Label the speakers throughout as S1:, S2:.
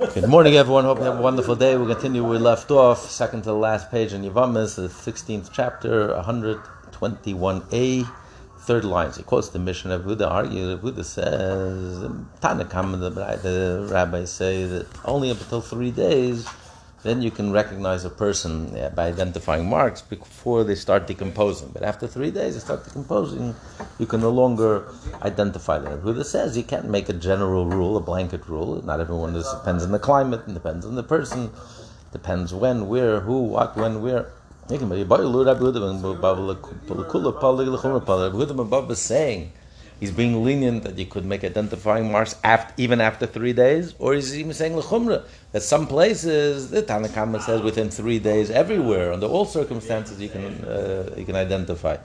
S1: Good morning, everyone. Hope you have a wonderful day. We'll continue where we left off, second to the last page in Yevamos, the 16th chapter, 121a, third lines. He quotes the Mishnah of Buddha, argues that Buddha says, Tanakam, the, the rabbis say that only up until three days then you can recognize a person by identifying marks before they start decomposing. But after three days, they start decomposing, you can no longer identify them. Buddha says you can't make a general rule, a blanket rule. Not everyone is, depends on the climate, and depends on the person, depends when, where, who, what, when, where. Buddha is saying he's being lenient that you could make identifying marks after, even after three days, or is he even saying lechumra that some places the Tanakhama says within three days everywhere under all circumstances you can uh, you can identify.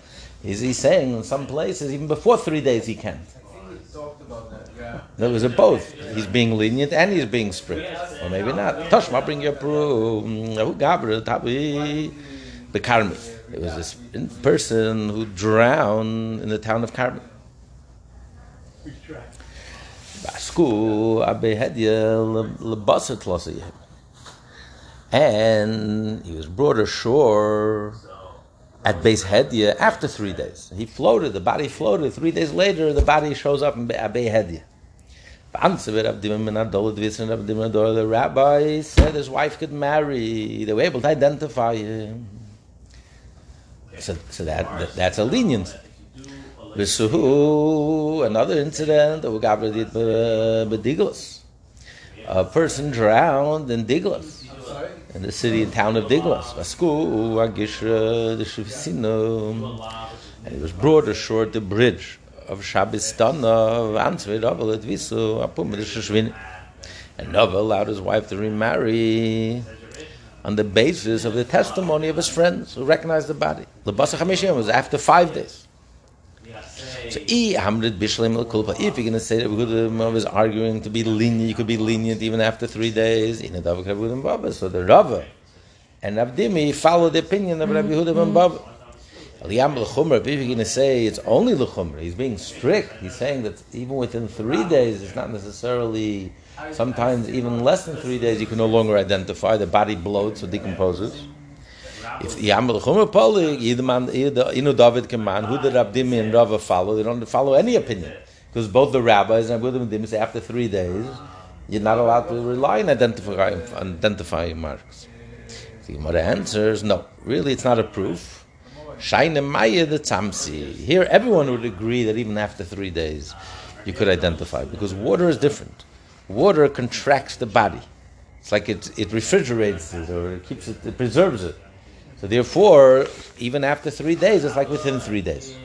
S1: Is he saying in some places even before three days he can't? We talked about that, yeah. There was a both. He's being lenient and he's being strict, or maybe not. Toshma, bring your proof. Gabriel, the Karmi. There was this person who drowned in the town of Karmi. Uh, and he was brought ashore at Beis Hedya after three days. He floated, the body floated. Three days later, the body shows up in Beis Hedya. The rabbi said his wife could marry. They were able to identify him. So, so that, that that's a leniency. V'suhu, another incident of uh, Diglas. A person drowned in Diglas, in the city and town of Diglas. Vasku, Agishra, the. And he was brought ashore the bridge of Shabbistana, Ansved, Aval, Visu, Apum. And Nova allowed his wife to remarry on the basis of the testimony of his friends who recognized the body. The Basa Chamishim was after five days. So, if you're going to say that Yehuda um, was arguing to be lenient, you could be lenient even after three days. So the Rava and Abdimi follow the opinion of Rabbi Yehuda ben Baba. If you're going to say it's only l'chumra, he's being strict. He's saying that even within three days, it's not necessarily. Sometimes even less than three days, you can no longer identify. The body bloats or decomposes. If Yamel Chumer Polig, either man, either Inu David Kaman, who the Rabdimi and Rava follow, they don't follow any opinion. Because both the rabbis and Abudim Dim say after three days, you're not allowed to rely on identifying, identifying marks. The Gemara answers, no, really it's not a proof. Shaina Maya the Tamsi. Here everyone would agree that even after three days you could identify, because water is different. Water contracts the body. It's like it, it refrigerates it or it keeps it, it preserves it. So therefore, even after three days, it's like within three days.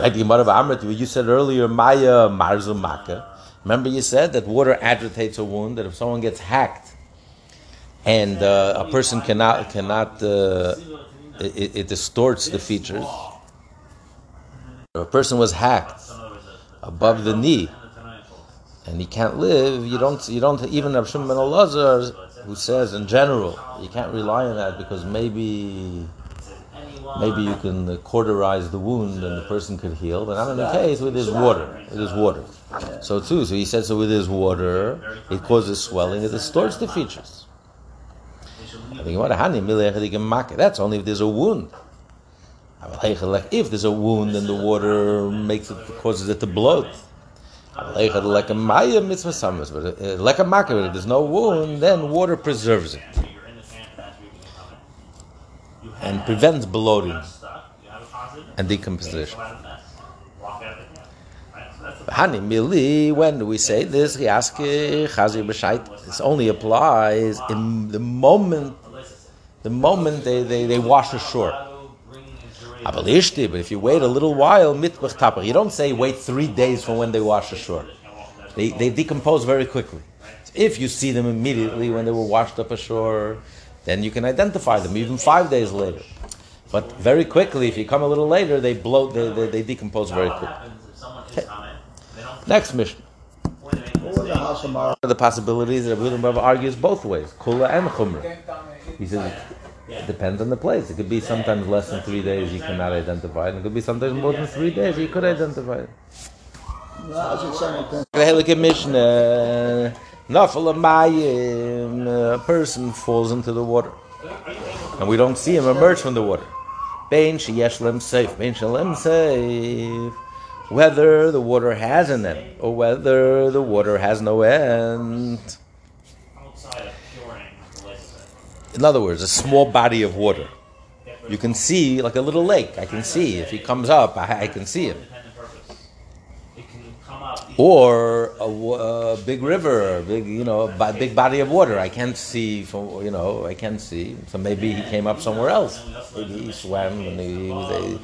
S1: Like the Gemara of Amrit, you said earlier, Maya Marzu Maka. Remember, you said that water agitates a wound. That if someone gets hacked, and uh, a person cannot cannot, uh, it, it, distorts the features. If a person was hacked above the knee, and he can't live. You don't. You don't. Even Rav Shimon ben Elazar who says in general you can't rely on that because maybe maybe you can cauterize the wound and the person could heal, but not in the case with his water. It is water. So too, so he said so with his water, it causes swelling, it distorts the features. That's only if there's a wound. If there's a wound, then the water makes it causes it to bloat. Like a maya mitzvah but uh, like a makar, if there's no wound, then water preserves it and prevents bloating and decomposition. Hani mili, when do we say this? This only applies in the moment, the moment they, they, they wash ashore. But if you wait a little while, you don't say wait three days from when they wash ashore. They, they decompose very quickly. If you see them immediately when they were washed up ashore, then you can identify them even five days later. But very quickly, if you come a little later, they bloat, they, they, they decompose very quickly. Okay. Next Mishnah. The possibilities that Abu argues both ways, kula and chumrah. He says it depends on the place. It could be sometimes less than three days you cannot identify it. It could be sometimes more than three days you could identify it. The Mishnah. Nafalamayim, a person falls into the water. And we don't see him emerge from the water. Bein sheyesh lem safe, bein shalem safe. Whether the water has an end or whether the water has no end. In other words, a small body of water. You can see like a little lake. I can see if he comes up, I, I can see him or a, a, big river, a big you know, a big body of water. I can't see from you know, I can't see. So maybe he came up somewhere else. Maybe he swam and he was a.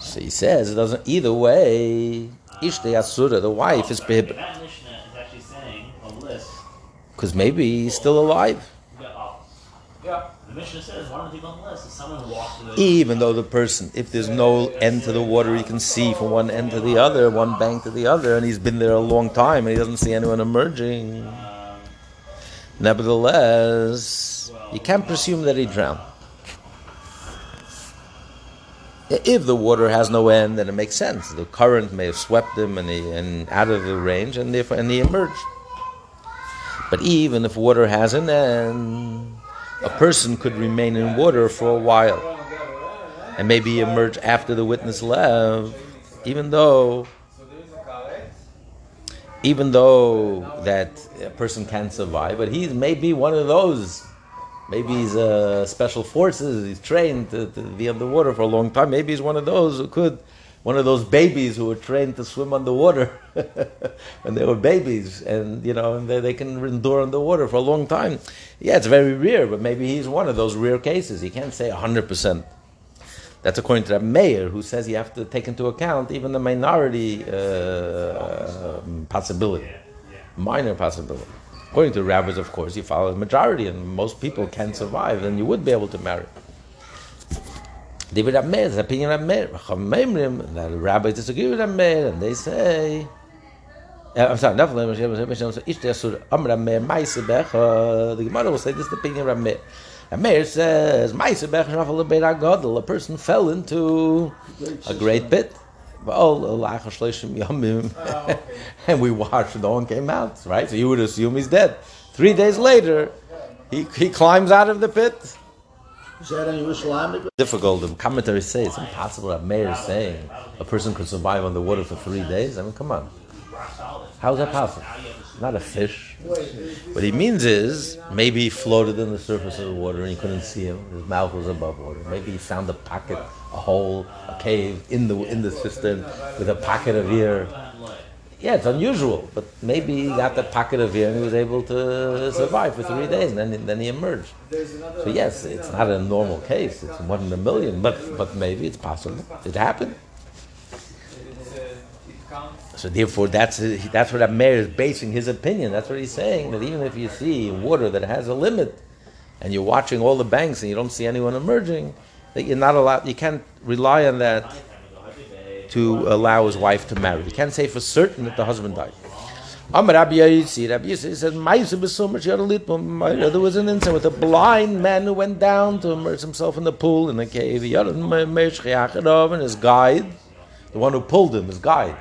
S1: So he says it doesn't. Either way, Ishte Asura, the wife, is prohibited. Because maybe he's still alive. Yeah. The Mishnah says one of the people on the list is someone who walks the Even though the person, if there's no end to the water, he can see from one end to the other, one bank to the other, and he's been there a long time and he doesn't see anyone emerging. Nevertheless, you can't presume that he drowned. If the water has no end, then it makes sense. The current may have swept him and, he, and out of the range, and therefore and he emerged. But even if water has an end, a person could remain in water for a while and maybe emerge after the witness left, even though even though that a person can survive, but he's maybe one of those. Maybe he's uh, special forces. He's trained to, to be underwater for a long time. Maybe he's one of those who could one of those babies who were trained to swim underwater when they were babies, and you know, and they, they can endure underwater for a long time. Yeah, it's very rare, but maybe he's one of those rare cases. He can't say hundred percent. That's according to that Meir who says you have to take into account even the minority uh, possibility, minor possibility. According to rabbis, of course, you follow the majority, and most people can survive, and you would be able to marry. David Meir, the opinion of. Chachamim, the rabbis disagree with Meir, and they say. I'm sorry, Nephilim, Ishte Asur, Amr Meir, Maise Becha. Uh, the Gemara will say this is the opinion of. And Meir says, Maise Becha, Shafal Beir Agadol, a person fell into a great pit. and we watched, no one came out, right? So you would assume he's dead. Three days later, he, he climbs out of the pit. Difficult. The commentaries say it's impossible that Meir is saying a person could survive on the water for three days. I mean, come on. How is that possible? Not a fish. What he means is maybe he floated in the surface of the water and you couldn't see him. His mouth was above water. Maybe he found a pocket, a hole, a cave in the in the cistern with a pocket of air yeah, it's unusual, but maybe he got that pocket of air and he was able to survive for three days, and then, then he emerged. So yes, it's not a normal case; it's one in a million, but but maybe it's possible. It happened. So therefore, that's that's what Meir is basing his opinion. That's what he's saying that even if you see water that has a limit, and you're watching all the banks and you don't see anyone emerging, that you're not allowed. You can't rely on that to allow his wife to marry. He can't say for certain that the husband died. Rabbi Yossi, Rabbi Yossi said, there was an incident with a blind man who went down to immerse himself in the pool in the cave. And his guide, the one who pulled him, his guide,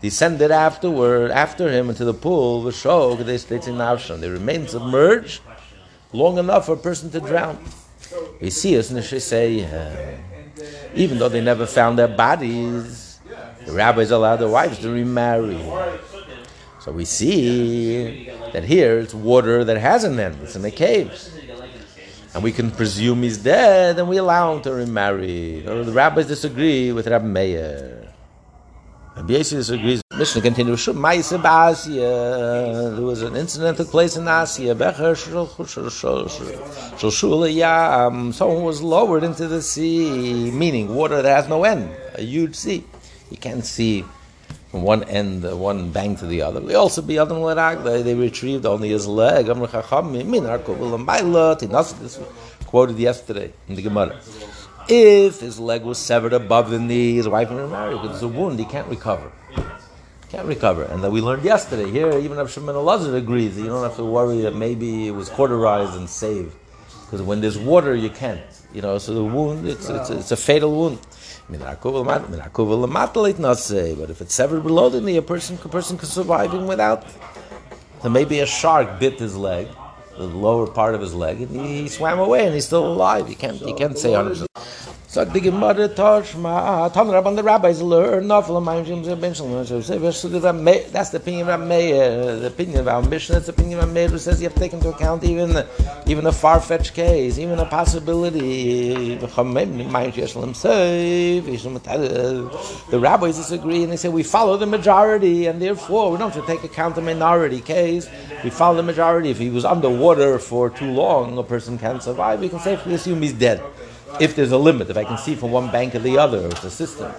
S1: descended afterward, after him into the pool, show, they states in They remained submerged long enough for a person to drown. We see us and they say, uh, even though they never found their bodies, the rabbis allowed their wives to remarry. So we see that here it's water that has an end, it's in the caves. And we can presume he's dead, and we allow him to remarry. The rabbis disagree with Rabbi Meir. Rabbi Yossi disagrees. Mishnah continues. There was an incident that took place in Asia. Someone was lowered into the sea, meaning water that has no end, a huge sea. You can't see from one end, one bank to the other. They also be. They retrieved only his leg. Quoted yesterday in the Gemara. If his leg was severed above the knee, his wife and married because it's a wound, he can't recover. Can't recover. And that we learned yesterday. Here, even Rav Shimon Elazar agrees that you don't have to worry that maybe it was cauterized and saved. Because when there's water, you can't. You know, so the wound, it's, it's, it's a fatal wound. But if it's severed below the knee, a person, a person can survive even without. So maybe a shark bit his leg, the lower part of his leg, and he, he swam away and he's still alive. You can't, you can't say 100%. So the Gemara Toshma, Tan Rabban the rabbis learn Nafel Mayim Shem Ben Shalom. Say that's the opinion of the opinion of our Mishnah. That's the opinion of Meir who says you have to take into account even even a far fetched case, even a possibility. The rabbis disagree and they say we follow the majority and therefore we don't have to take account the minority case. We follow the majority. If he was underwater for too long, a person can't survive. We can safely assume he's dead if there's a limit, if I can see from one bank to the other, it's a system.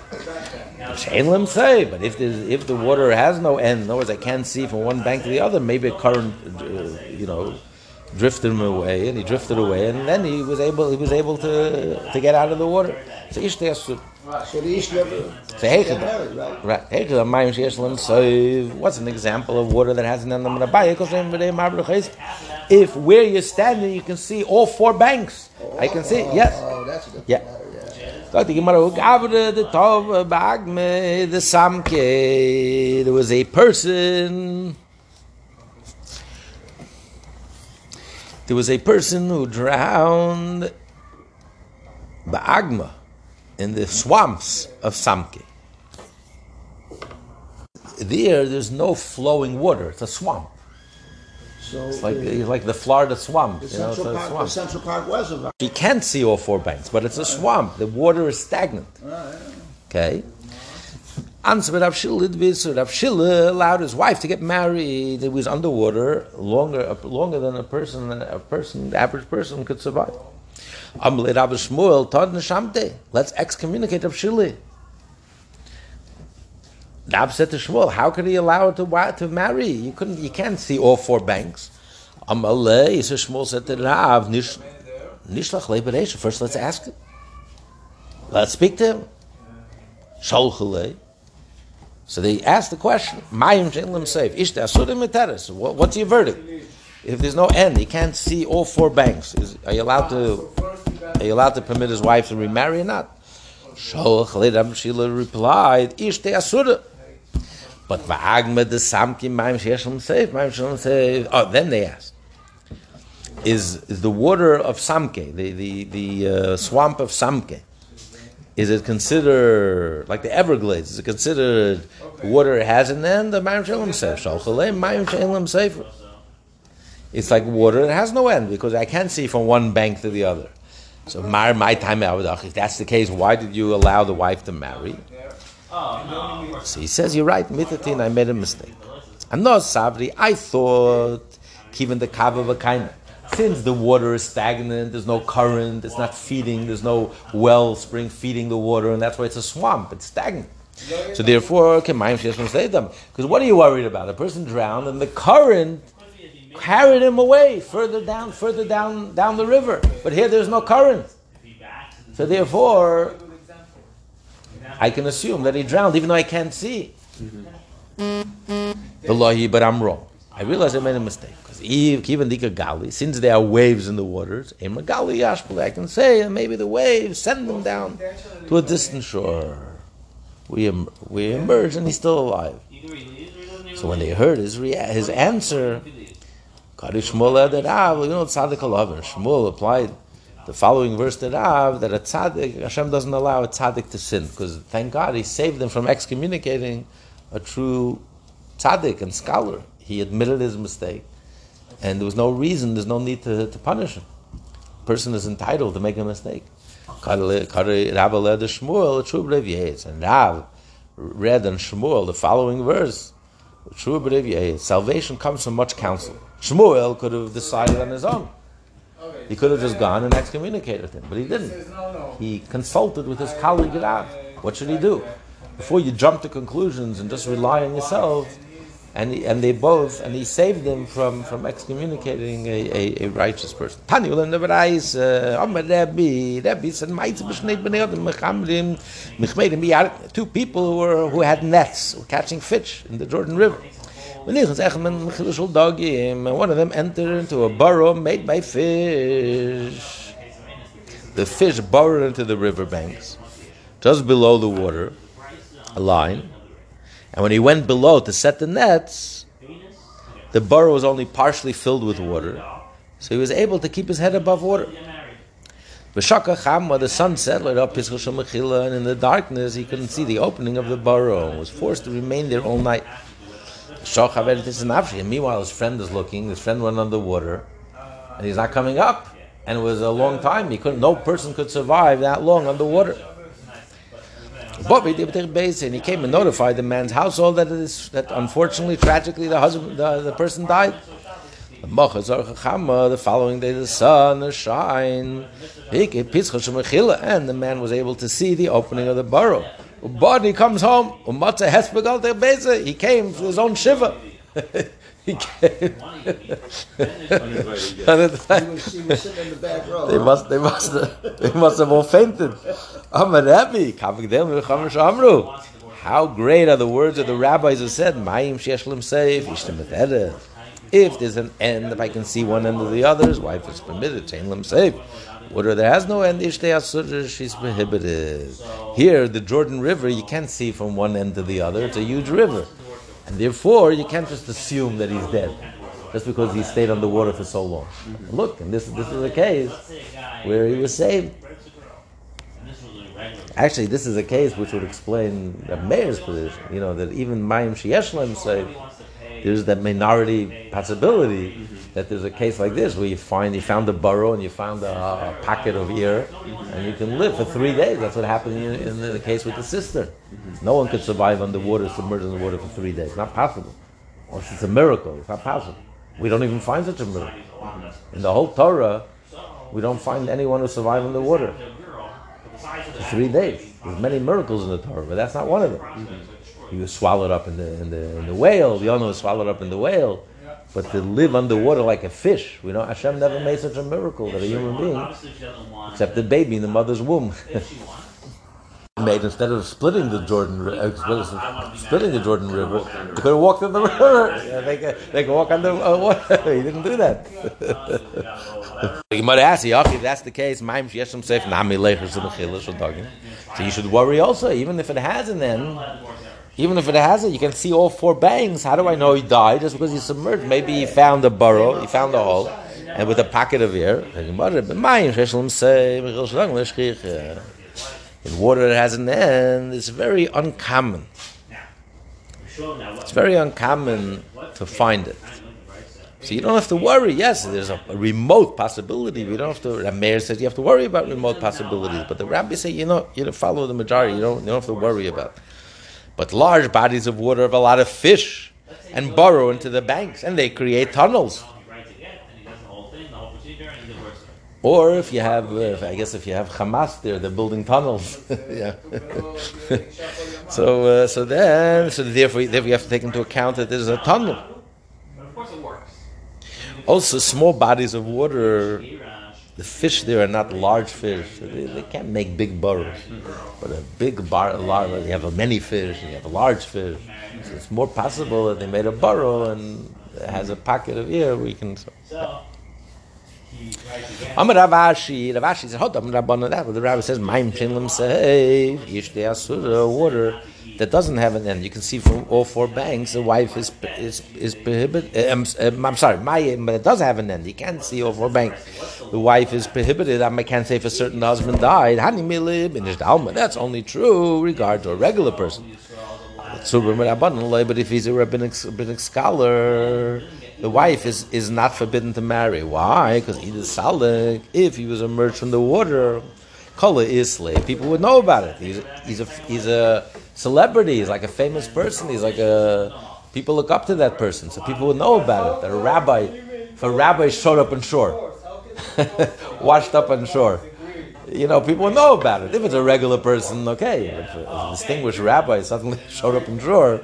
S1: Shalim say, but if if the water has no end, in other words, I can't see from one bank to the other, maybe a current, uh, you know, drifted him away, and he drifted away, and then he was able he was able to to get out of the water. So ish so the ish never right? Right. So what's an example of water that has an end? If where you're standing, you can see all four banks. I can see. Oh, yes. Oh, that's a good yeah. Sagt die Gemara, Gavre the Tov Bagme the Samke. There was a person. There was a person who drowned Ba'agma in the swamps of Samke. There, there's no flowing water. It's a swamp. So it's like the, like the Florida swamp.
S2: The you know, Central, Park, swamp. The Central Park was a
S1: You can't see all four banks, but it's a swamp. The water is stagnant. Okay. Answer Rav Shilla Rav Shilla allowed his wife to get married. It was underwater longer longer than a person a person the average person could survive. Let's excommunicate Rav Shilla. Rab said to Shmuel, "How could he allow her to to marry? You couldn't. You can't see all four banks." Amalei, so Shmuel said to Rab, "Nishlach leberesh. First, let's ask him. Let's speak to him." Sholchalei. So they asked the question: "Mayim she'lim safe ishta asurim eteres." What's your verdict? If there's no end, he can't see all four banks. Is, are you allowed to? Are you allowed to permit his wife to remarry or not? Sholchalei Rab Shila replied: "Ishta asurim." But va'agma the samki ma'im she'eshem seif, ma'im she'eshem seif. Oh, then they asked, is, is the water of Samke, the, the, the uh, swamp of Samke, is it considered, like the Everglades, is it considered water it has in then the ma'im she'eshem seif? Shalchalei ma'im she'eshem seif. It's like water that has no end because I can't see from one bank to the other. So, mar my time if that's the case, why did you allow the wife to marry? So he says, You're right, Mitatin, I made a mistake. I'm not Sabri, I thought, given the Kava Vakaina. Since the water is stagnant, there's no current, it's not feeding, there's no well spring feeding the water, and that's why it's a swamp, it's stagnant. So therefore, because what are you worried about? A person drowned and the current carried him away further down, further down, down the river. But here there's no current. So therefore, I can assume that he drowned even though I can't see. Mm-hmm. But I'm wrong. I realize I made a mistake. Because even Gali, since there are waves in the waters, I can say maybe the waves send them down to a distant shore. We, em- we emerge and he's still alive. So when they heard his, rea- his answer, Shmuel Ed Rav, you know Tzaddik Alavar. Shmuel applied the following verse to Rav that a tzaddik, Hashem doesn't allow a tzaddik to sin because thank God He saved them from excommunicating a true tzaddik and scholar. He admitted his mistake, and there was no reason, there's no need to, to punish him. A person is entitled to make a mistake. Rav led Shmuel, and Rav read on Shmuel the following verse. Salvation comes from much counsel. Shmuel could have decided on his own. He could have just gone and excommunicated him, but he didn't. He consulted with his colleague Rav. What should he do? Before you jump to conclusions and just rely on yourself, and he, and they both and he saved them from from excommunicating a, a, a righteous person. Rabbi uh, said b'shnei b'nei adam mechamrim two people who were who had nets were catching fish in the Jordan River. One of them entered into a burrow made by fish. The fish burrowed into the riverbanks. just below the water, a line. And when he went below to set the nets, the burrow was only partially filled with water. So he was able to keep his head above water. V'shaka Chama, the sun set, lit up Pischel Shemachila, and in the darkness he couldn't see the opening of the burrow and was forced to remain there all night. And meanwhile, his friend is looking, his friend went underwater, and he's not coming up. And it was a long time. He couldn't, no person could survive that long underwater. But and he came and notified the man's household that, is, that unfortunately, tragically, the husband, the, the person died. Uh, the following day, the sun shine, and the man was able to see the opening of the burrow. He comes home, he came for his own shiva. he came. they must, they must, they must have all fainted. How great are the words of the rabbis who said, if there's an end, if I can see one end of the other, his wife is permitted. Chain them safe. Water there has no end, she's prohibited. Here, the Jordan River, you can't see from one end to the other. It's a huge river. And therefore, you can't just assume that he's dead just because he stayed on the underwater for so long. Mm-hmm. Look, and this, this is a case where he was saved. Actually, this is a case which would explain the Meir's position. You know, that even Mayim Sheyeshlam say there's that minority possibility mm-hmm. that there's a case like this where you find you found a burrow and you found a, a of ear mm-hmm. and you can live for three days. That's what happened in, in the case with the sister. Mm-hmm. No one could survive underwater, submerged in the water for three days. Not possible. Unless it's a miracle. It's not possible. We don't even find such a miracle. In the whole Torah, we don't find anyone who survived in the water for three days. There's many miracles in the Torah, but that's not one of them he was swallowed up in the in the in the whale. The owner was swallowed up in the whale. But to live underwater like a fish, we know Hashem never made such a miracle that a human being, except the baby in the mother's womb, made instead of splitting the Jordan, uh, splitting the Jordan River, they could have walked in the river. Yeah, they, could, they could walk under uh, water. he didn't do that. Gemara asks, if that's the case, so you should worry also, even if it has an end. Even if it has it, you can see all four bangs. How do I know he died? Just because he's submerged. Maybe he found a burrow, he found a hole, and with a pocket of air. Uh, in water that has an end, it's very uncommon. It's very uncommon to find it. So you don't have to worry. Yes, there's a, remote possibility. We don't have to. The Meir says you have to worry about remote possibilities, but the rabbi say you know you follow the majority. You don't you don't have to worry about. It. But large bodies of water have a lot of fish and burrow into the banks, and they create tunnels. Or if you have, uh, I guess if you have Hamas there, they're building tunnels. yeah. so, uh, so then, so therefore, therefore, you have to take into account that there's a tunnel. Also, small bodies of water the fish there are not large fish. They, they can't make big burrows. But a big bar, large, you have a many fish, you have a large fish. So it's more possible that they made a burrow and it has a pocket of air we can. So. Amar Rav Ashi, Ravashi says, "Hold up, Rabbanon." The rabbi says, "Ma'im say, yishtei asura water." That doesn't have an end. You can see from all four banks, the wife is is is prohibited. I'm, um, I'm sorry, my but it does have an end. You can't see all four banks. The wife is prohibited. I can't say a certain husband died. That's only true regard to a regular person. But if he's a rabbinic, rabbinic scholar, the wife is, is not forbidden to marry. Why? Because he is salik. If he was emerged from the water, Kala is slave. People would know about it. He's, he's a he's a celebrity. He's like a famous person. He's like a people look up to that person, so people would know about it. That a rabbi, if a rabbi showed up on shore, washed up on shore, you know, people would know about it. If it's a regular person, okay. If a, distinguished rabbi suddenly showed up on shore,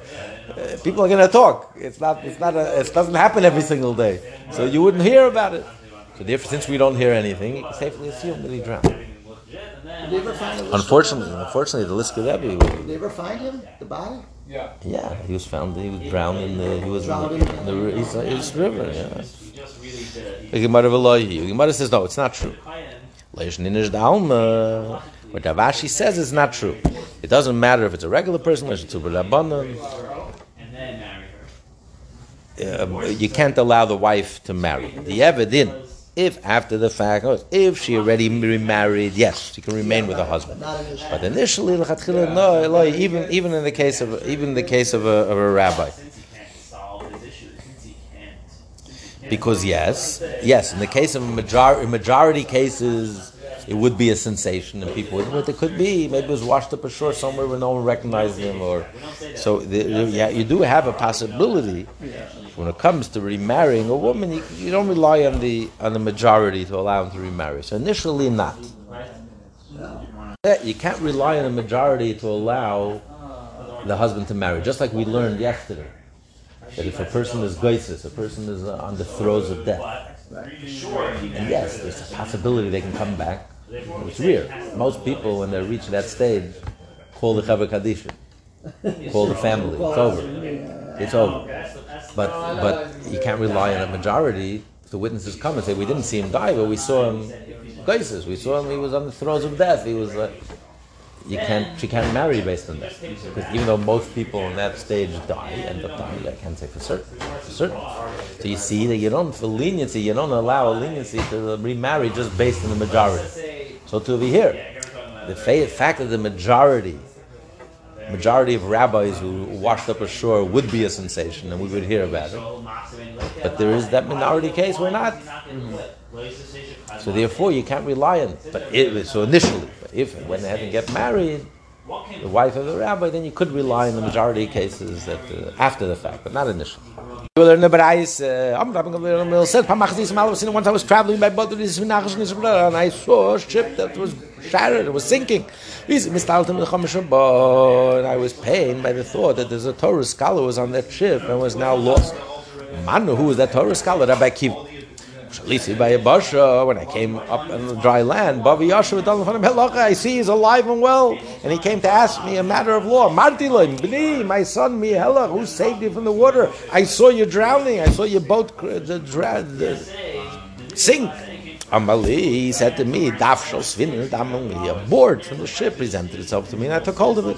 S1: uh, people are going to talk. It's not. It's not. A, it doesn't happen every single day, so you wouldn't hear about it. So since we don't hear anything, safely assume that he drowned. Unfortunately, unfortunately, the Liska Rebbe.
S2: Did they ever find him, the body?
S1: Yeah. Yeah, he was found. He was drowned in the. He was drowned in the, in the East, East River. Yeah. The Gemara Gemara says no, it's not true. What Rav Ashi says is not true. It doesn't matter if it's a regular person, it's a rabbanon.
S3: and then marry her.
S1: Uh, you can't allow the wife to marry. The evidin, if after the fact, oh, if she already remarried, yes, she can remain with her husband. But initially, no, even even in the case of even the case of a, of a rabbi, because yes, yes, in the case of major, majority cases, it would be a sensation, and people would. But it could be maybe it was washed up ashore somewhere where no one recognized him, or so. The, yeah, you do have a possibility when it comes to remarrying a woman. You, you don't rely on the on the majority to allow him to remarry. So initially, not. You can't rely on a majority to allow the husband to marry. Just like we learned yesterday, that if a person is goisis, a person is on the throes of death, and yes, there's a possibility they can come back. It's rare. Most people, when they reach that stage, call the chevra kadisha, call the family. It's over. It's over. But but you can't rely on a majority. If the witnesses come and say we didn't see him die, but we saw him goisis. We saw him. He was on the throes of death. He was. Uh, you can't. She can't marry based on that because even though most people in that stage die, end up dying. I can't say for certain. For certain. So you see that you don't for leniency. You don't allow a leniency to remarry just based on the majority. So to be here, the fa- fact that the majority, majority of rabbis who washed up ashore would be a sensation, and we would hear about it. But there is that minority case where not. So therefore, you can't rely on. It. But it, so initially, but if and when they haven't get married, the wife of the rabbi, then you could rely on the majority of cases that uh, after the fact, but not initially. We learn the uh, I'm rapping a little bit, said, "Pamachzis malvus." Once I was traveling by boat and and I saw a ship that was shattered, it was sinking. And I was pained by the thought that there's a Torah scholar was on that ship and was now lost. Manu, who was that Torah scholar? Rabbi Kiva. Shalisi by basha, when I came up on the dry land, Bavi Yasha Helacha, I see he's alive and well, and he came to ask me a matter of law. Martilim, Bni, my son Mihela, who saved you from the water? I saw you drowning. I saw your boat the, dra- the, sink. Amali, he said to me, Svinner, Damali, a board from the ship presented itself to me, and I took hold of it.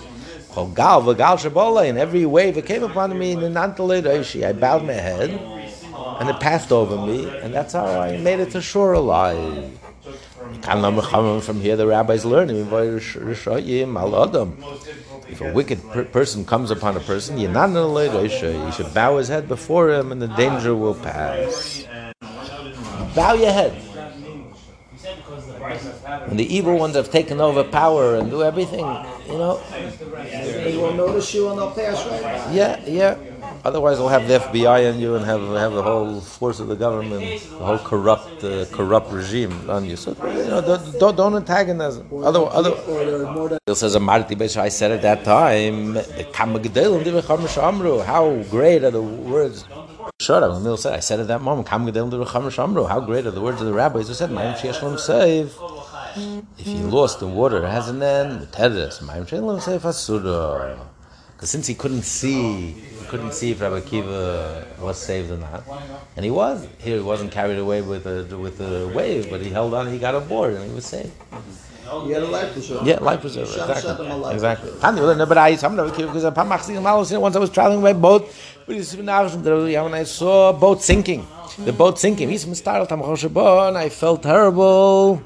S1: Kol gal v'gal shabola, in every wave it came upon me, and I bowed my head, and it passed over me, and that's how I made it to shore alive. From here, the rabbis learn if a wicked per- person comes upon a person, he should bow his head before him, and the danger will pass. Bow your head. When the evil ones have taken over power and do everything, you know,
S2: They will notice you and they'll pass right
S1: yeah, yeah. Otherwise, we'll have the FBI on you and have have the whole force of the government, the whole corrupt uh, corrupt regime on you. So you know, don't, don't, don't antagonize them. Other, other, It says Amarti I said at that time. How great are the words? Sure, Gamil said. I said at that moment. How great are the words of the rabbis who said, "Ma'im she'eshlam save." If you lost the water, has an end. Because since he couldn't see, couldn't see if Rabbi Kiva was saved or not, and he was. Here, he wasn't carried away with a with a wave, but he held on. He got aboard, and he was saved.
S2: you had a life preserver.
S1: Yeah, life preserver.
S2: Shem set them
S1: Exactly. Exactly. But I, some never because a paar machzig mal, you know, once I was traveling by boat, with these nachrichten, and I saw a boat sinking. The boat sinking. He's mistarelt am Choshe and I felt terrible.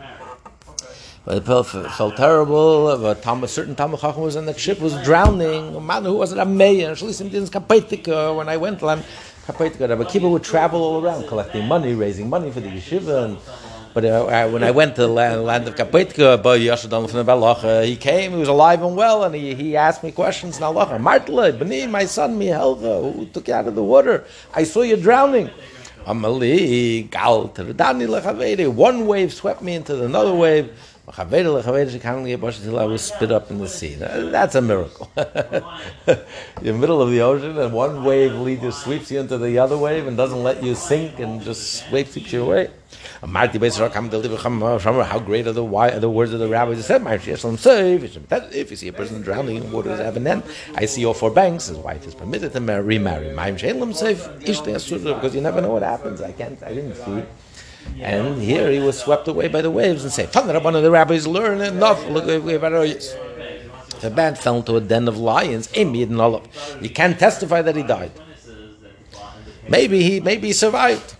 S1: I felt, felt terrible. Tam, a certain Talmud Chacham was on that ship, was drowning. A man who was a mayor, Shalisim didn't. When I went Kapaitika, Rabbi Kiva would travel all around, collecting money, raising money for the yeshiva. And, but uh, I, when I went to the land, land of Yashadam from the he came, he was alive and well, and he, he asked me questions in Halacha. Martele, Bani, my son, Mihelva, who took you out of the water? I saw you drowning. Amali, Gal. One wave swept me into another wave. Until I was spit up in the sea. That's a miracle. You're in the middle of the ocean, and one wave leads you, sweeps you into the other wave, and doesn't let you sink, and just sweeps you away. How great are the wi- the words of the rabbis? He said. If you see a person drowning in water, have an end. I see all four banks. His wife is permitted to mar- remarry. Because you never know what happens. I can't. I didn't see. And here he was swept away by the waves and said, "Tanra, one of the rabbis learn enough. Look, we- we have our- man fell into a den of lions, you can't testify that he died. Maybe he maybe he survived.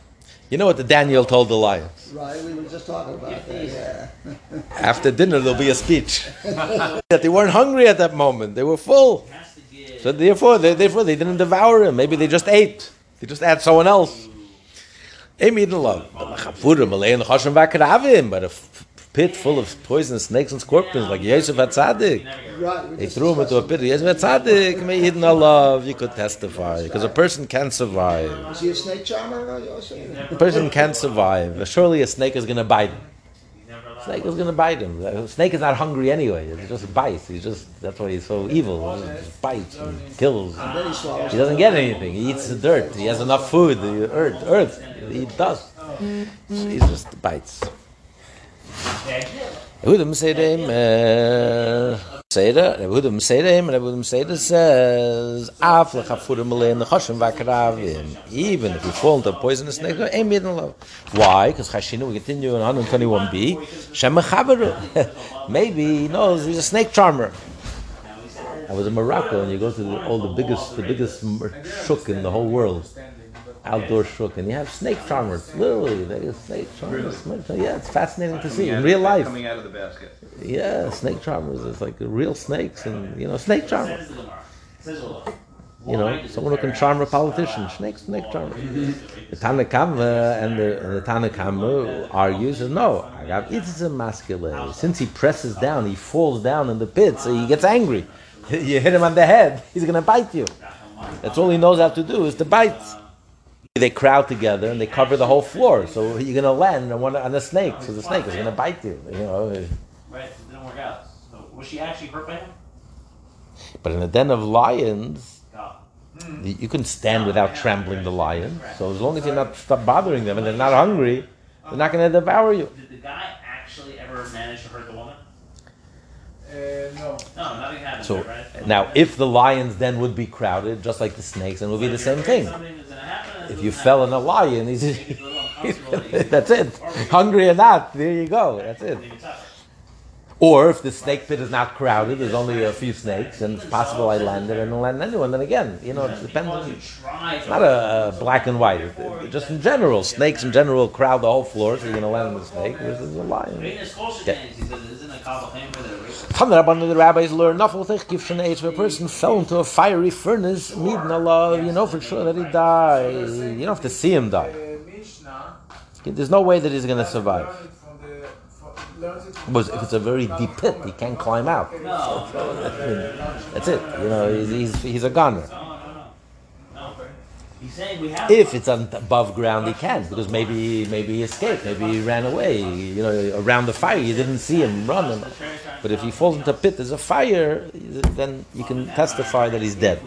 S1: You know what the Daniel told the lions?
S2: Right, we were just talking about that, yeah.
S1: After dinner, there'll be a speech that they weren't hungry at that moment; they were full. So therefore, they, therefore they didn't devour him. Maybe they just ate. They just had someone else. Amy didn't love. But a pit full of poisonous snakes and scorpions, like Yosef Atzadik. They threw him into a pit. Yosef Atzadik, may hidden love. You could testify because a person can survive.
S2: Is he a snake charmer,
S1: A person can survive. Surely a snake is going to bite him. Snake is going to bite him. A snake is not hungry anyway. It just bites. He's just that's why he's so evil. He just bites and kills.
S2: He
S1: doesn't get anything. He eats the dirt. He has enough food. The earth, earth. He dust. He just bites. To him, uh, Seder, Yehudim say and Yehudim Seder says, Af lechafurim alein nechoshem v'akaravim. Even if we fall into a poisonous snake, ain't midden love. Why? Because Chashinu, we continue in 121b, Shem mechaveru. Maybe he knows he's a snake charmer. I was in Morocco, and you go to the, all the biggest, the biggest shuk in the whole world, outdoor shuk, and you have snake charmers. Literally, they have snake charmers. Snake charmers. Yeah, it's fascinating to see in real life.
S4: Coming out of the basket.
S1: Yeah, snake charmers. It's like real snakes, and you know, snake charmers. You know, someone who can charm a politician. Snake, snake charmer. The Tanakama uh, and the, and the Tanakama uh, argues, says, no, Agav, it is a masculine. Since he presses down, he falls down in the pit, so he gets angry. You hit him on the head, he's going to bite you. That's all he knows how to do is to bite. They crowd together and they cover the whole floor, so you're going to land on, one, on a snake, so the snake is going to bite you. You know,
S3: Right, it didn't work out. So, was she actually hurt by him?
S1: but in a den of lions,
S3: God.
S1: You you can stand without trembling the lion. So as long as you're not stop bothering them and they're not hungry, they're not going to devour you.
S3: Did the guy actually ever manage to hurt the woman?
S5: Uh, no.
S3: No, nothing happened.
S1: So
S3: there, right?
S1: now, if the lions then would be crowded, just like the snakes, then it would be the same thing. If you fell in a lion, he's,
S3: He's
S1: that's it. Hungry or not, there you go. That's it.
S3: Leave it tough.
S1: Or if the snake pit is not crowded, there's only a few snakes, and it's possible I landed and I'll land anyone. Then again, you know, it depends
S3: Because
S1: on
S3: you try
S1: not a, a black and white. It- it- just in general, snakes in general crowd the whole floor, so you're going to land on the snake versus a lion.
S3: Reading his kosher
S1: Yeah.
S3: things, he says, isn't a kabbalah thing for the race?
S1: From the Rabban, the rabbis learn nothing. If a person fell into a fiery furnace, midden Allah, you know for sure that he died. You don't have to see him die. There's no way that he's going to survive. Because if it's a very deep pit, he can't climb out. That's it. You know, he's, he's, he's a
S3: have.
S1: If it's above ground, he can because maybe maybe he escaped, maybe he ran away. You know, around the fire, you didn't see him run. But if he falls into a pit, there's a fire, then you can testify that he's dead.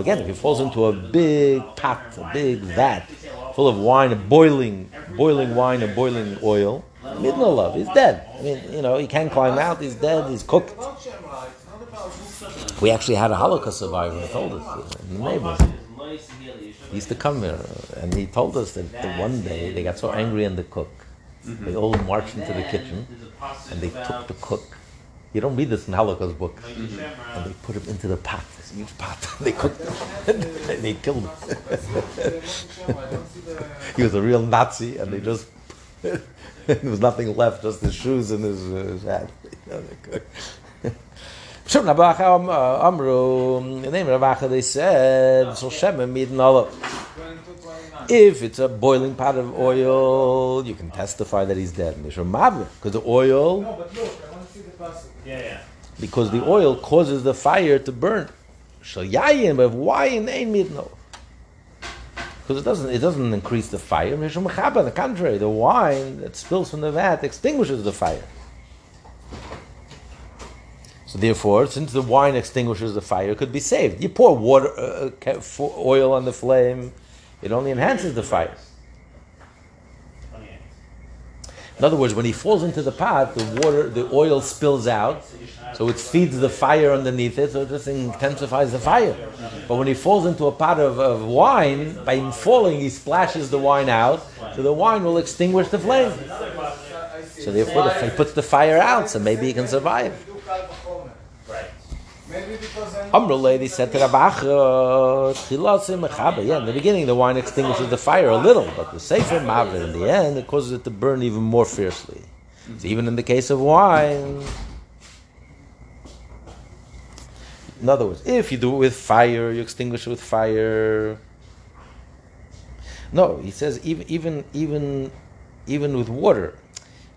S1: Again. If he falls into a big pot, a big vat full of wine, a boiling boiling wine and boiling oil, midnight love, he's dead. I mean, you know, he can't climb out. He's dead. He's cooked. We actually had a Holocaust survivor who told us in the neighborhood. He used to come here, uh, and he told us that, one day they got so angry in the cook, they all marched into the kitchen and they took the cook. You don't read this in Holocaust book. And they put him into the pot, huge pot. they cooked him, they killed him. he was a real Nazi, and they just there was nothing left, just his shoes and his, uh, his hat. Shem Am- uh, Amru, the name of they said, so Shem and Midin Olav. If it's a boiling pot of oil, you can testify that he's dead. Because the oil,
S5: No, but look, I want to see the passage.
S3: Yeah, yeah.
S1: because the oil causes the fire to burn. Shayayin, but why in ein? Because it doesn't, it doesn't increase the fire. Mishum On the contrary, the wine that spills from the vat extinguishes the fire. So therefore, since the wine extinguishes the fire, it could be saved. You pour water, uh, oil on the flame, it only enhances the fire. In other words, when he falls into the pot, the water, the oil spills out, so it feeds the fire underneath it, so just intensifies the fire. But when he falls into a pot of, of wine, by him falling, he splashes the wine out, so the wine will extinguish the flame. So therefore, the, he puts the fire out, so maybe he can survive.
S3: Right.
S5: Maybe because I'm
S1: Amr lady said to Rabacha, "Chilasim mechaber." Yeah, in the beginning, the wine extinguishes the fire a little, but the sefer maver in the end, it causes it to burn even more fiercely. So even in the case of wine, in other words, if you do it with fire, you extinguish it with fire. No, he says even even even even with water.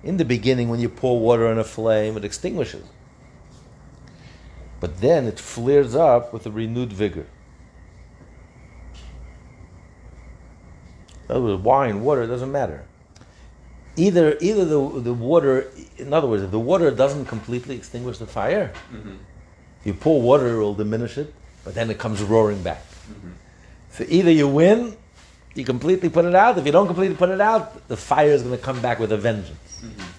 S1: In the beginning, when you pour water on a flame, it extinguishes. But then it flares up with a renewed vigor. In other words, wine, water, it doesn't matter. Either, either the, the water, in other words, if the water doesn't completely extinguish the fire, if you pour water, it will diminish it, but then it comes roaring back. Mm-hmm. So either you win, you completely put it out. If you don't completely put it out, the fire is going to come back with a vengeance. Mm-hmm.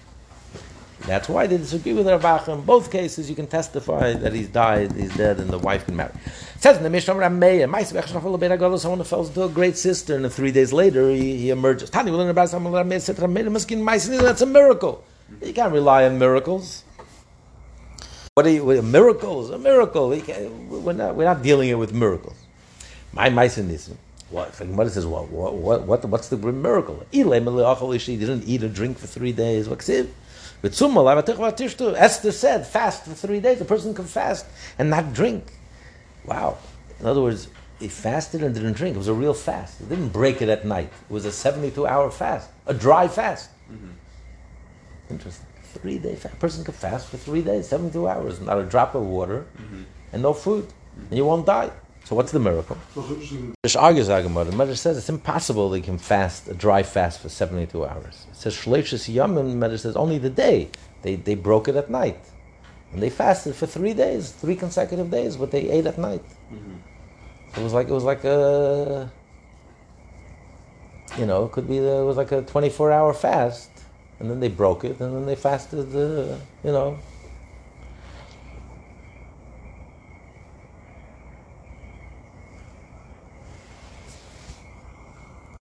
S1: That's why they disagree with Rav In both cases, you can testify that he's died, he's dead, and the wife can marry. It says in the Mishnah Rameya, someone who falls into a great sister, and three days later he, he emerges. Tani, that's a miracle. You can't rely on miracles. What are you, what, miracles? A miracle. We're not, we're not dealing here with miracles. My Maisin what? Gemara says, what, what, what, what, what's the miracle? He didn't eat or drink for three days. What's it? Esther said, fast for three days. A person can fast and not drink. Wow. In other words, he fasted and didn't drink. It was a real fast. He didn't break it at night. It was a 72 hour fast, a dry fast. Mm-hmm. Interesting. Three day fast. A person can fast for three days, 72 hours, not a drop of water mm-hmm. and no food. Mm-hmm. And you won't die. So what's the miracle? There's argues Agamar. The Medrash says it's impossible they can fast a dry fast for 72 hours. It says Shleishis Yamim, the Medrash says only the day. They, they broke it at night. And they fasted for three days, three consecutive days, but they ate at night. It was like it was like a you know, it could be the, it was like a 24 hour fast. And then they broke it, and then they fasted, uh, you know,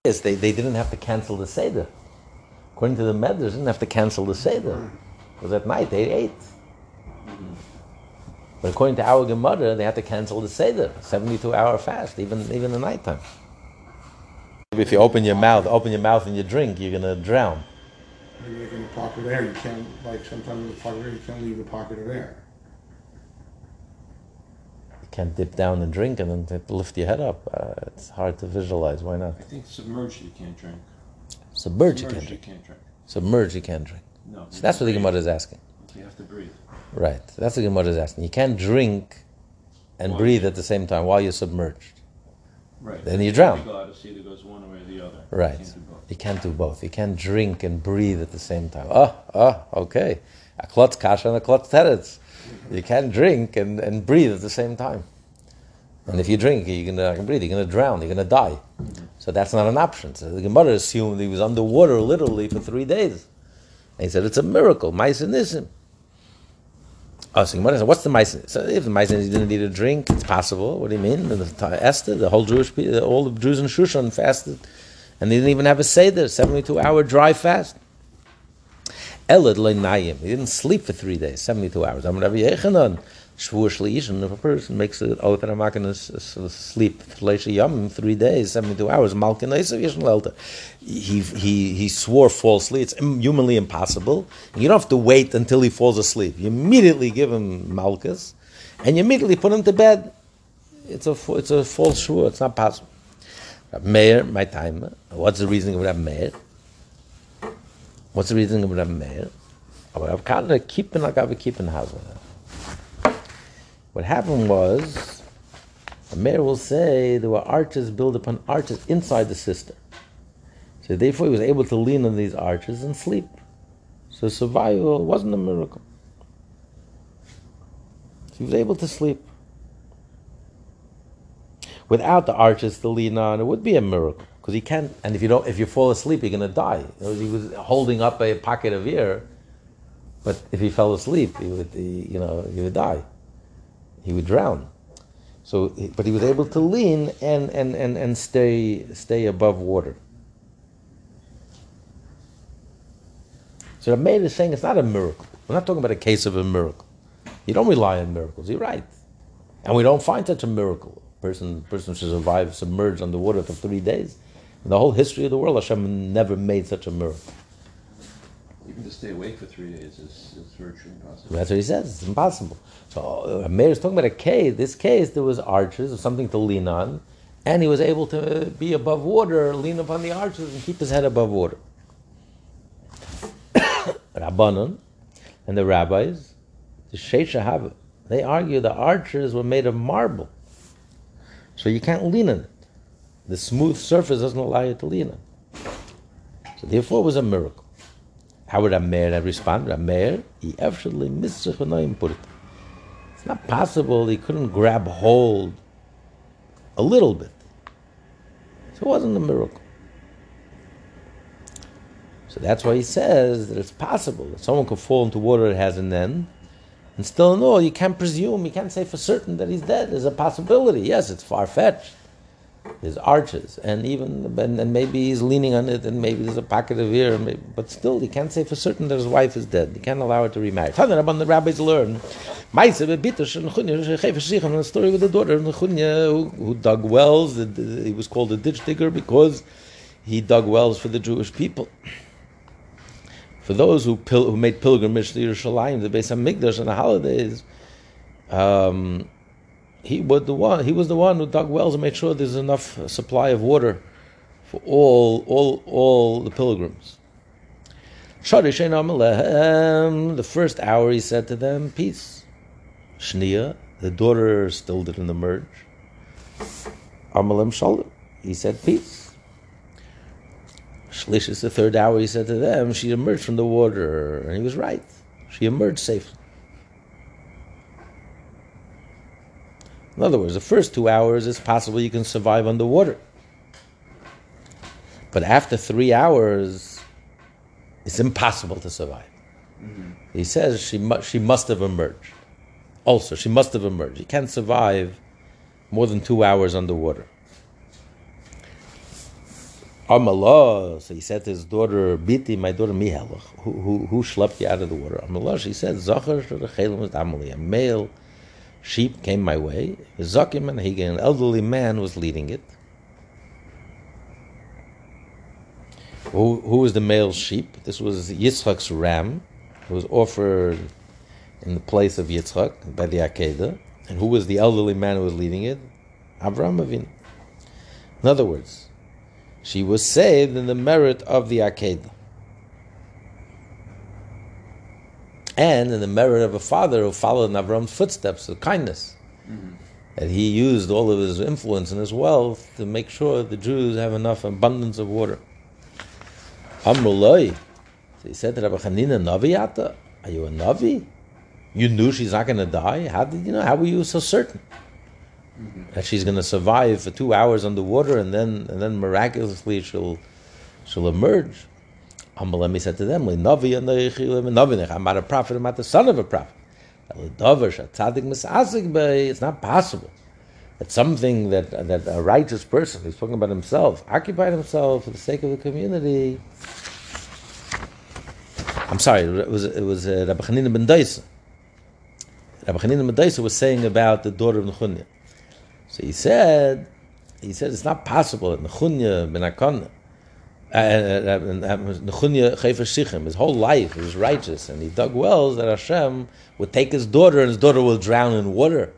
S1: Yes, they, they didn't have to cancel the Seder. According to the Medrash, they didn't have to cancel the Seder. Because at night they ate. But according to our Gemara, they had to cancel the Seder, 72 hour fast, even, even the nighttime. If you open your mouth, open your mouth and you drink, you're going to drown.
S4: Maybe like in the pocket of air, you can't, like sometimes in the pocket of air, you can't leave the pocket of air.
S1: You can't dip down and drink and then lift your head up. Uh, it's hard to visualize. Why not?
S6: I think submerged you can't drink.
S1: Submerged you can't
S6: you
S1: drink.
S6: can't drink.
S1: Submerged you can't drink.
S6: No.
S1: So that's what the Gemara is asking.
S6: You have to breathe.
S1: Right. That's what the Gemara is asking. You can't drink and
S6: Why?
S1: breathe at the same time while you're submerged.
S6: Right.
S1: Then you drown.
S6: The goddess either goes one way or the other.
S1: Right.
S6: You can't do both.
S1: You can't do both. You can't drink and breathe at the same time. Oh, oh, okay. A klotz kasha and a klotz teretz. You can't drink and, and breathe at the same time. And if you drink, you're gonna can breathe. You're gonna drown. You're gonna die. So that's not an option. So the Gemara assumed he was underwater literally for three days. And he said it's a miracle. Maisenism. Oh, so Gemara said, what's the Maisin? So if the Maisin didn't need a drink, it's possible. What do you mean? The Esther, the whole Jewish people, all the Jews in Shushan fasted, and they didn't even have a seder, seventy-two hour dry fast. Elad le'nayim. He didn't sleep for three days, seventy-two hours. I'm Rabbi Yochanan. Shliishin. If a person makes an oath that I'm not going to sleep three days, seventy-two hours, malkin. He he he swore falsely. It's humanly impossible. You don't have to wait until he falls asleep. You immediately give him malchus, and you immediately put him to bed. It's a it's a false shvur. It's not possible. Rab Meir, my time. What's the reasoning of Rab Meir? What's the reasoning of Rab Meir? What happened was, the mayor will say there were arches built upon arches inside the cistern. So therefore he was able to lean on these arches and sleep. So survival wasn't a miracle. He was able to sleep. Without the arches to lean on, it would be a miracle. Because he can't. And if you don't, if you fall asleep, you're going to die. He was holding up a pocket of air, but if he fell asleep, he would, he, you know, he would die. He would drown. So, but he was able to lean and and and and stay stay above water. So the maid is saying it's not a miracle. We're not talking about a case of a miracle. You don't rely on miracles. You're right, and we don't find such a miracle. Person person should survive submerged underwater for three days. In the whole history of the world, Hashem never made such a miracle.
S6: Even to stay awake for three days is, is virtually impossible.
S1: That's what he says. It's impossible. So uh, Meir is talking about a cave. This case, there was arches or something to lean on, and he was able to be above water, lean upon the arches, and keep his head above water. Rabbanon and the rabbis, the Sheisha have they argue the arches were made of marble, so you can't lean on it. The smooth surface doesn't allow you to lean on. So therefore, it was a miracle. How would Amer have responded? Amer, he absolutely missed. It's not possible he couldn't grab hold a little bit. So it wasn't a miracle. So that's why he says that it's possible that someone could fall into water that has an end, and still no, you can't presume, you can't say for certain that he's dead. There's a possibility. Yes, it's far fetched. There's arches, and even and, and maybe he's leaning on it, and maybe there's a pocket of ear, maybe, but still, you can't say for certain that his wife is dead. You can't allow her to remarry. Tanya Rabban, the rabbis learn. Maise bebitish and the story with the daughter Chunya who, who dug wells. He was called a ditch digger because he dug wells for the Jewish people. For those who pil- who made pilgrimage to Yerushalayim, the Beis Hamikdash on the holidays, um, he was the one. He was the one who dug wells and made sure there's enough supply of water for all all all the pilgrims. The first hour, he said to them, "Peace." Shnia, the daughter, still didn't emerge. Amalem Shalom, he said, "Peace." Shlish is the third hour. He said to them, "She emerged from the water," and he was right. She emerged safely. In other words, the first two hours, it's possible you can survive underwater. But after three hours, it's impossible to survive. Mm-hmm. He says she, mu- she must have emerged. Also, she must have emerged. You can't survive more than two hours underwater. Amalah, so he said to his daughter, Biti, my daughter Mihalach, who, who, who schlepped you out of the water? Amalah, she said, Zachar Shechelim was Amali, a male sheep came my way. Zakim and Higa, an elderly man was leading it. Who, who was the male sheep? This was Yitzchak's ram. It was offered in the place of Yitzchak by the Akedah. And who was the elderly man who was leading it? Avraham Avinu. In other words, she was saved in the merit of the Akedah. And in the merit of a father who followed in Avram's footsteps of kindness. Mm-hmm. That he used all of his influence and his wealth to make sure the Jews have enough abundance of water. Amrullah. So he said to Rabbi Hanina, Naviyata, are you a Navi? You knew she's not going to die? How did you know? How were you so certain? Mm-hmm. That she's going to survive for two hours underwater and then and then miraculously she'll she'll emerge. Amalemi said to them, "Navi Navi I'm not a prophet, I'm not the son of a prophet. It's not possible that something that that a righteous person, he's talking about himself, occupied himself for the sake of the community. I'm sorry, it was it was uh, Rabbi Hanina ben Daisa. Rabbi Hanina ben Daisa was saying about the daughter of Nechunya. So he said, he said it's not possible that Nechunya ben Akana, Uh, uh, uh, um, um, Nechunya Chofer Shichin, his whole life he was righteous and he dug wells that Hashem would take his daughter and his daughter will drown in water.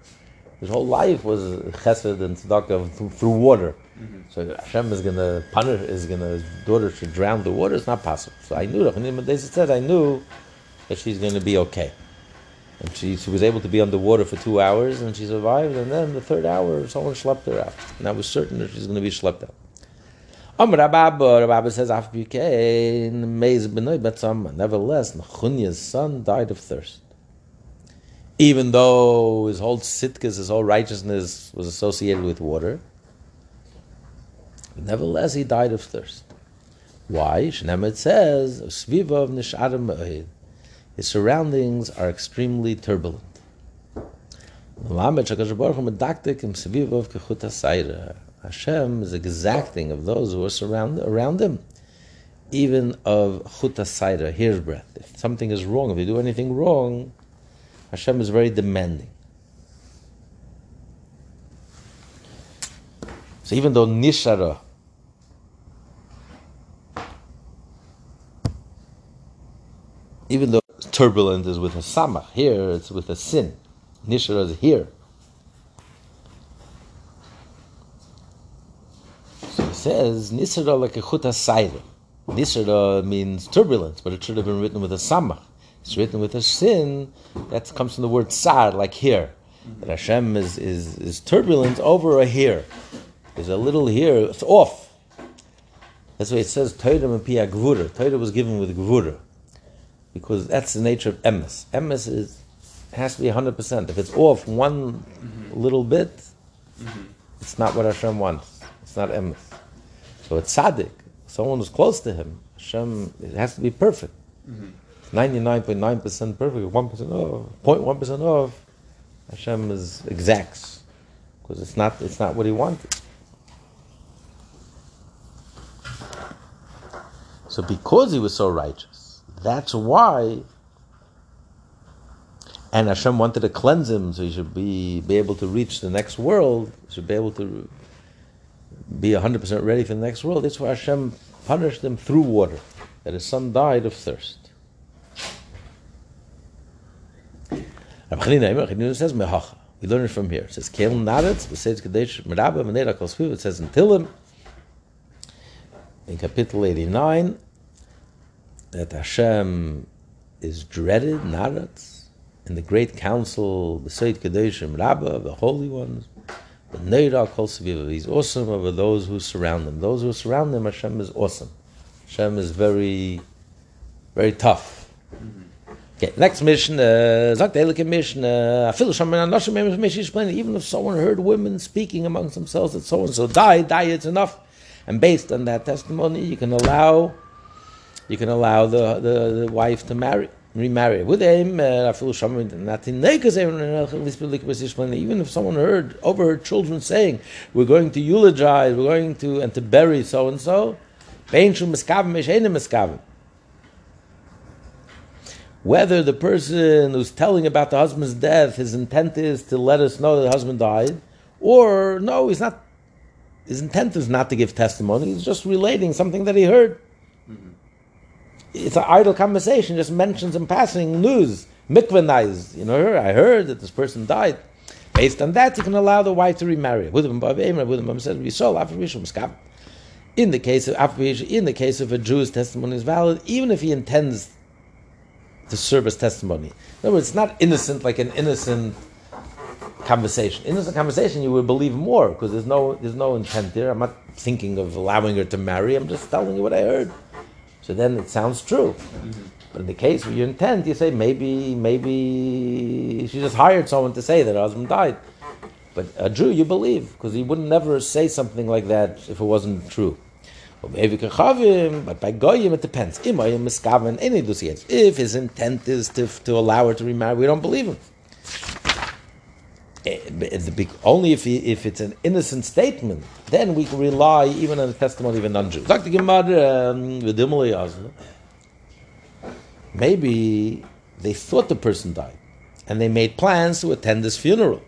S1: His whole life was chesed and tzedakah through, water. Mm-hmm. So Hashem is going to punish, is going to, his daughter should drown the water. It's not possible. So I knew, Mendeis said, I knew that she's going to be okay. And she, she was able to be underwater for two hours and she survived. And then the third hour, someone schlepped her out. And I was certain that she's going to be schlepped out. Amr Rabba, Rabba says. Nevertheless, Nechunya's son died of thirst. Even though his whole sitkas, his whole righteousness was associated with water, Nevertheless, he died of thirst. Why? Shnemet says, "Sviva nisharim me'oid." His surroundings are extremely turbulent. Lamed Shakadosh Baruch Hu medaktik im sviva of kechut. Hashem is exacting of those who are surround, around him, even of chut hasayra, hair's breadth. If something is wrong, if you do anything wrong, Hashem is very demanding. So even though nishara even though turbulent is with a samach, here it's with a sin. Nishra is here. So he says, Nisra like a chut hasayra. Nisra means turbulence, but it should have been written with a samach. It's written with a sin, that comes from the word sar, like here. That Hashem is, is, is turbulent over a here. There's a little here, it's off. That's why it says Torah and Pia Gvura. Was given with Gvura because that's the nature of emes. Emes is has to be hundred percent. If it's off one little bit, it's not what Hashem wants. It's not emes. So it's tzaddik, someone who's close to him. Hashem, it has to be perfect. Mm-hmm. Ninety-nine point nine percent perfect. One percent off, 0.1 percent off. Hashem is exacts because it's not. It's not what he wanted. So because he was so righteous, that's why. And Hashem wanted to cleanse him, so he should be be able to reach the next world. He should be able to be hundred percent ready for the next world. That's why Hashem punished them through water. That his son died of thirst. Rabbi Chanina says mehacha. We learn it from here. It says kel naretz b'seitz kadesh merabah v'neira kol sviv. It says in Tilim in eighty nine that Hashem is dreaded naretz in the great council b'seit kadeshim rabbah the holy ones. He's awesome over those who surround him. Those who surround him, Hashem is awesome. Hashem is very, very tough. Okay, next mission, sagt der Elike mission, I feel some anoshim mission explain even if someone heard women speaking amongst themselves that so and so died, die it's enough. And based on that testimony, you can allow you can allow the, the, the wife to marry, remarry. With him, uh, in even if someone heard overheard children saying, We're going to eulogize, we're going to and to bury so and so, whether the person who's telling about the husband's death, his intent is to let us know that the husband died, or no, he's not. His intent is not to give testimony. He's just relating something that he heard. It's an idle conversation. Just mentions in passing news, mikvanized. You know, I heard that this person died. Based on that, you can allow the wife to remarry. In the case of in the case of a Jew's testimony is valid, even if he intends to serve as testimony. In other words, it's not innocent like an innocent conversation. Innocent conversation, you would believe more because there's no there's no intent there. I'm not thinking of allowing her to marry. I'm just telling you what I heard. So then it sounds true. Mm-hmm. But in the case where you intend, you say maybe maybe she just hired someone to say that her husband died. But uh, a Jew, you believe because he would never say something like that if it wasn't true. Well maybe Khavim, but by goyim it depends. If his intent is to, to allow her to remarry, we don't believe him. Eh, only if if it's an innocent statement, then we can rely even on the testimony of a non-Jew. Dr. Gemara, um, maybe they thought the person died, and they made plans to attend his funeral.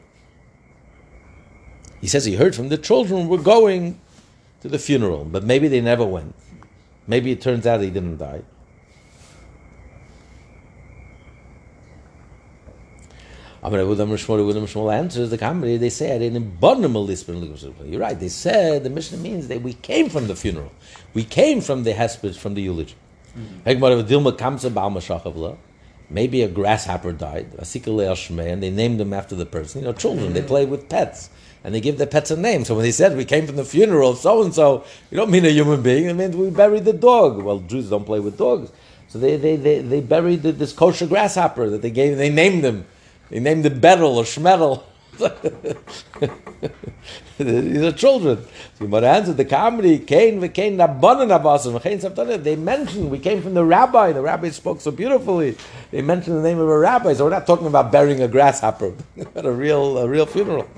S1: He says he heard from the children were going to the funeral, but maybe they never went. Maybe it turns out he didn't die. Answers the comedy. They say, You're right. They said the Mishnah means that we came from the funeral. We came from the hesped, from the eulogy. Mm-hmm. Maybe a grasshopper died, and they named him after the person. You know, children, they mm-hmm. play with pets and they give their pets a name. So when they said we came from the funeral of so and so, you don't mean a human being. It means we buried the dog. Well, Jews don't play with dogs, so they they, they, they buried the, this kosher grasshopper that they gave. They named him. They named him Betel or Schmetel. These are children. So Gemara answered the comedy, Cain v'Cain rabbanan abasim, v'Cain savtanim. They mentioned, we came from the rabbi, the rabbi spoke so beautifully. They mentioned the name of a rabbi, so we're not talking about burying a grasshopper, but a real, a real funeral.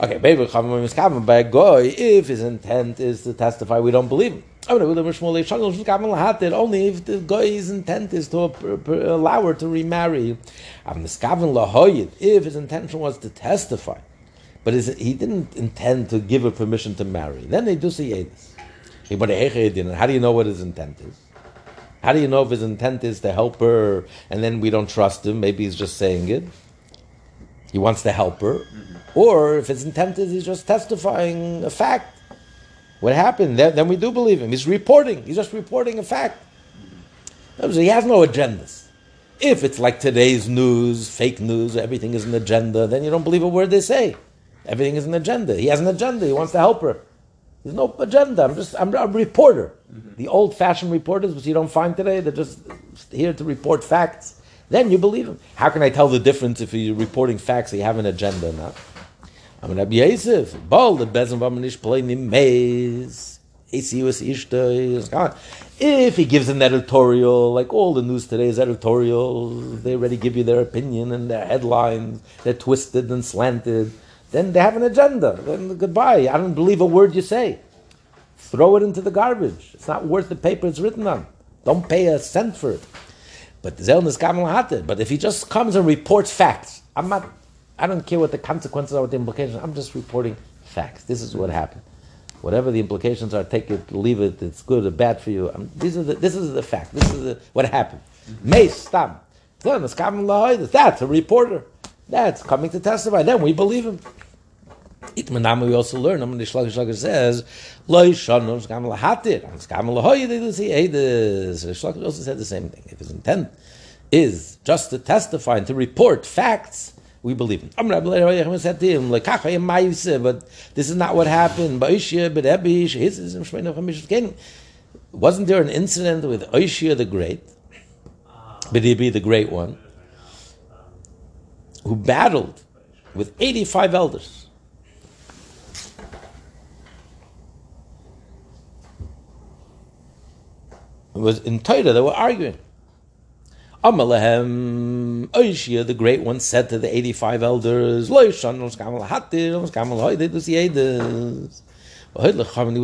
S1: Okay, maybe by a goy, if his intent is to testify, we don't believe him. Only if the guy's intent is to allow her to remarry. If his intention was to testify, but he didn't intend to give her permission to marry, then they do see this. How do you know what his intent is? How do you know if his intent is to help her and then we don't trust him? Maybe he's just saying it. He wants to help her. Mm-hmm. Or if his intent is he's just testifying a fact. What happened? Then, then we do believe him. He's reporting. He's just reporting a fact. He has no agendas. If it's like today's news, fake news, everything is an agenda, then you don't believe a word they say. Everything is an agenda. He has an agenda. He wants to help her. There's no agenda. I'm just I'm a reporter. Mm-hmm. The old-fashioned reporters, which you don't find today, they're just here to report facts. Then you believe him. How can I tell the difference if you're reporting facts? You have an agenda or not. I'm Rabbi Yosef. Ball the bezin v'amanish play nimeis. If he gives an editorial, like all the news today is editorial, they already give you their opinion and their headlines, they're twisted and slanted, then they have an agenda. Then goodbye. I don't believe a word you say. Throw it into the garbage. It's not worth the paper it's written on. Don't pay a cent for it. But But if he just comes and reports facts, I'm not I don't care what the consequences are, what the implications. I'm just reporting facts. This is what happened. Whatever the implications are, take it, leave it. It's good or bad for you. Um, these are the, this is the fact. This is the, what happened. Mace stam. That's a reporter. That's coming to testify. Then we believe him. Itmanam we also learn. I'm the Shlach says, "Lo yishanu skam lahatir, skam lahoy." They do see. Shlach also said the same thing. If his intent is just to testify and to report facts, we believe him. But this is not what happened. Wasn't there an incident with Oishia the Great, Bedibi the Great One, who battled with 85 elders? It was in Torah, they were arguing. Amalehem Oishia, the great one, said to the 85 elders, He was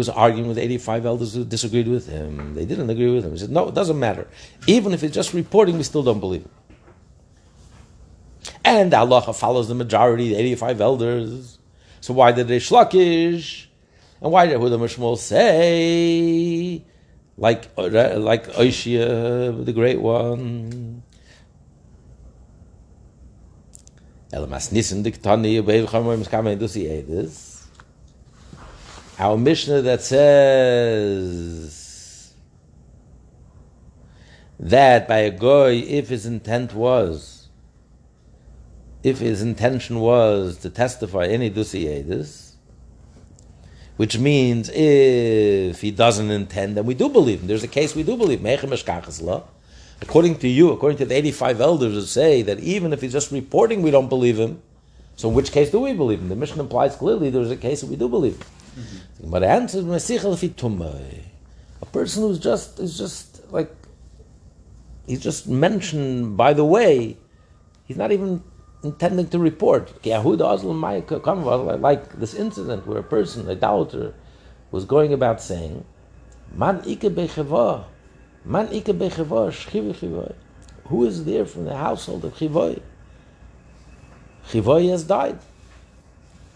S1: arguing with 85 elders who disagreed with him. They didn't agree with him. He said, No, it doesn't matter. Even if it's just reporting, we still don't believe him. And Allah follows the majority, the 85 elders. So why did they shlakish? And why did Huda Mishmol say? Like uh, like Oishia, the great one. Our Mishnah that says that by a goy, if his intent was, if his intention was to testify any dusi edis, which means if he doesn't intend, then we do believe him. There's a case we do believe. According to you, according to the 85 elders who say that even if he's just reporting, we don't believe him. So in which case do we believe him? The mission implies clearly there's a case that we do believe him. Mm-hmm. But the answer is a person who's just is just like he's just mentioned by the way, he's not even intending to report. Like this incident where a person, a idolater, was going about saying, Man man Who is there from the household of chivoy? Chivoy has died.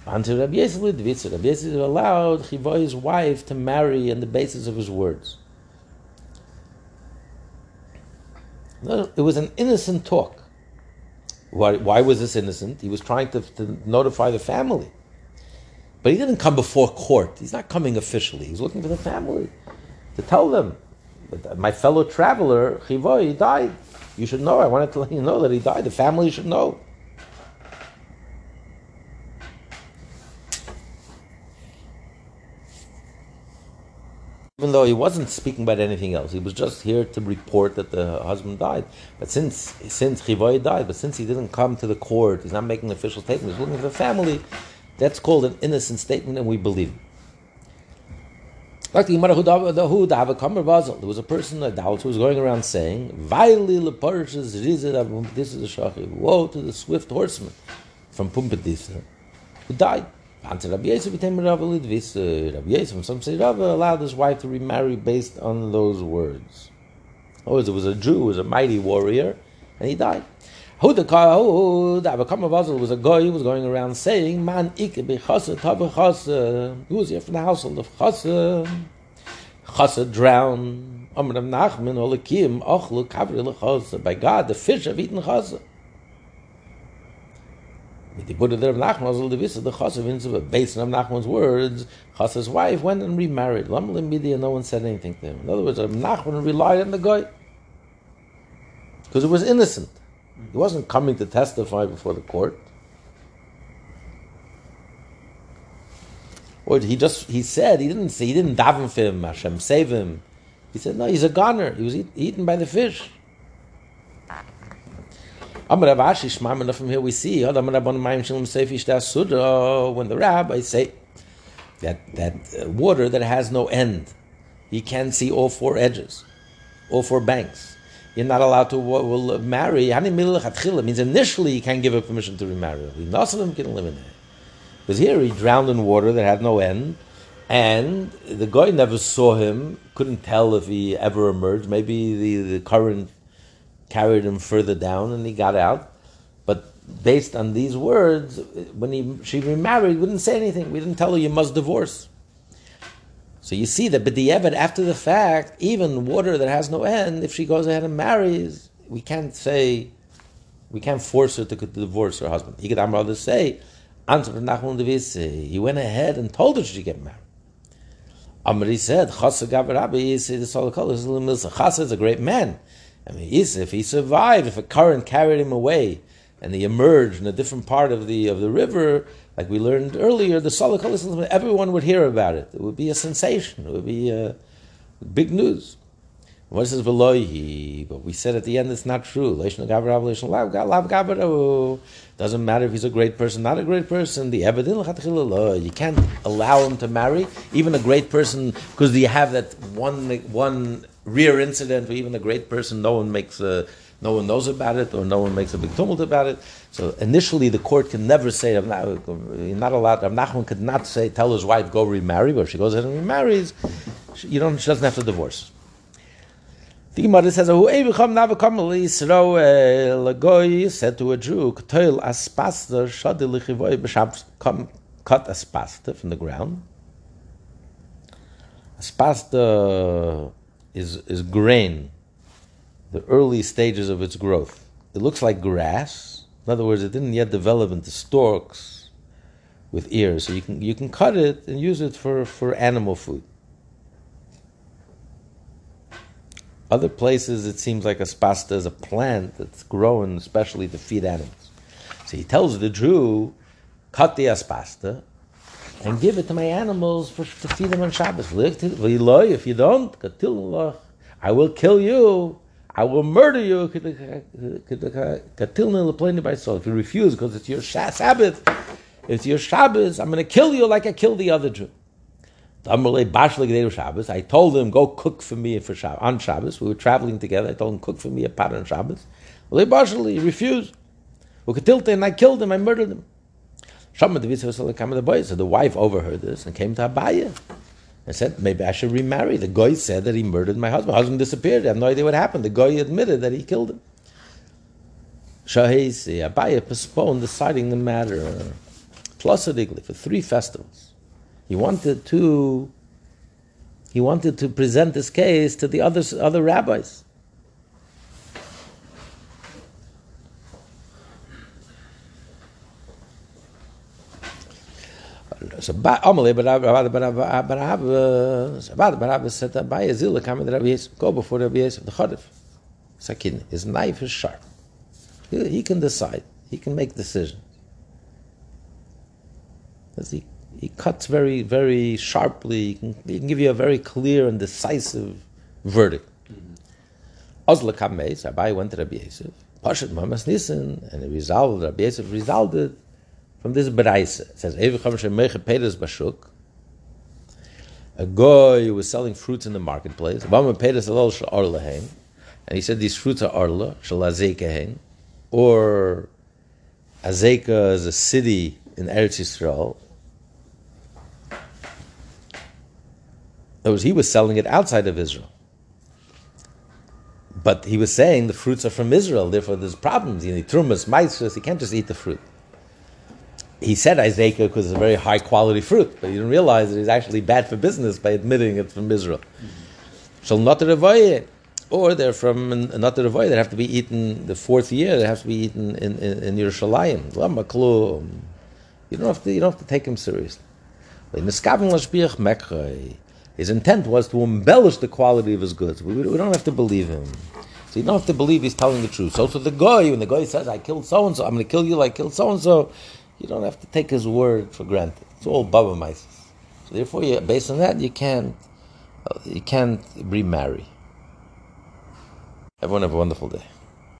S1: Until Rabbi Yisrael Rabbi Yisrael allowed Chivoy's wife to marry on the basis of his words. It was an innocent talk. Why, why was this innocent? He was trying to, to notify the family. But he didn't come before court. He's not coming officially. He's looking for the family to tell them. But my fellow traveler, he died. You should know. I wanted to let you know that he died. The family should know. Even though he wasn't speaking about anything else. He was just here to report that the husband died. But since since Chivoy died, but since he didn't come to the court, he's not making an official statement, he's looking for the family, that's called an innocent statement and we believe. Like the Gemara, who. There was a person, a doubt, who was going around saying, "Vaili leparishes rizid avum this is. Woe to the swift horseman from Pumbedisa who died. Answer Rabbi Yosef became Rabbi Lidvis. Rabbi some say Rabbi allowed his wife to remarry based on those words. Oh, there was a Jew, who was a mighty warrior, and he died. Who the the Avakam Basil was a guy who was going around saying, "Man ik bechasa tabe chasa." Who was here from the household of chasa? Chasa drowned. Rav Nachman Olakim Ochlu Kavri. By God, the fish have eaten chasa. Mit die Buddha Rav Nachman the wissen the chasa vinzu. Based on Nachman's words, chasa's wife went and remarried. Lam Limidi, no one said anything to him. In other words, Nachman relied on the guy because it was innocent. He wasn't coming to testify before the court. Or he just he said he didn't say he didn't daven for him, Hashem save him. He said no, he's a goner. He was eat, eaten by the fish. Amar Rav Ashi Shmamina from here we see when the rabbi say that that uh, water that has no end, he can't see all four edges, all four banks. You're not allowed to will marry. Means initially you can't give her permission to remarry. Can. Because here he drowned in water that had no end, and the guy never saw him, couldn't tell if he ever emerged. Maybe the, the current carried him further down and he got out. But based on these words, when he, she remarried, we didn't say anything. We didn't tell her you must divorce. So you see that, but the Evid, after the fact, even water that has no end, if she goes ahead and marries, we can't say, we can't force her to divorce her husband. He could rather say. He went ahead and told her she get married. Amri said, "Chasa Chasa is a great man. I mean, if he survived, if a current carried him away, and he emerged in a different part of the of the river, like we learned earlier, the Solokol is everyone would hear about it. It would be a sensation. It would be uh, big news. What says Veloihi? But we said at the end it's not true. Gavra. Doesn't matter if he's a great person, not a great person. The. You can't allow him to marry even a great person because you have that one one rare incident where even a great person, no one makes a, no one knows about it or no one makes a big tumult about it. So initially, the court can never say Rav not allowed. Rav Nachman could not say tell his wife go remarry, but if she goes ahead and remarries, she- you don't. She doesn't have to divorce. The Gemara says, "Who evicham navakam Yisro uh, lagoy said to a Jew, "K'toil aspasta shadi lichivoy b'shabbos." Come, cut aspasta from the ground. Aspasta is is grain, the early stages of its growth. It looks like grass. In other words, it didn't yet develop into stalks with ears. So you can you can cut it and use it for, for animal food. Other places, it seems like aspasta is a plant that's grown especially to feed animals. So he tells the Jew, cut the aspasta and give it to my animals for, to feed them on Shabbos. If you don't, I will kill you. I will murder you. If you refuse because it's your Sabbath, it's your Shabbos, I'm going to kill you like I killed the other Jew. I told him, go cook for me for Shabbos, on Shabbos. We were traveling together. I told him, cook for me a pot on Shabbos. He refused. And I killed him. I murdered him. So the wife overheard this and came to Abaya and said, maybe I should remarry. The guy said that he murdered my husband. My husband disappeared. I have no idea what happened. The guy admitted that he killed him. Shahesi, Abaya postponed deciding the matter plus for three festivals. He wanted to he wanted to present this case to the other other rabbis. So Amalei Barab Barab Barab Barab said that by Azil come to Rabbi Yosef, go before Rabbi Yosef the Chodif. Sakin, his knife is sharp. He, he can decide. He can make decisions. He, he cuts very, very sharply. He can, he can give you a very clear and decisive verdict. Mm-hmm. Ozla Kameis, Abai went to Rabbi Yosef, Pashat Mamas Nissen, and he resolved, Rabbi Yosef resolved it from this Beraisa. It says, Evi Pedes Bashuk, a guy who was selling fruits in the marketplace, Bama Pedes Alol Shal Orlahein, and he said these fruits are Orla, Shal Azekahein, or Azeka is a city in Eretz Yisrael. In he was selling it outside of Israel. But he was saying the fruits are from Israel, therefore there's problems. You need trumas, maisras, you can't just eat the fruit. He said Isaac because it's a very high quality fruit, but he didn't realize that it's actually bad for business by admitting it's from Israel. Shall not revoye, or they're from another avoid. They have to be eaten the fourth year. They have to be eaten in in, in Yerushalayim. You don't have to. You don't have to take him seriously. His intent was to embellish the quality of his goods. We, we don't have to believe him. So you don't have to believe he's telling the truth. So to the guy, when the guy says, "I killed so and so," I'm going to kill you like I killed so and so. You don't have to take his word for granted. It's all baba mice. So therefore, you, based on that, you can't uh, you can't remarry. Everyone have a wonderful day.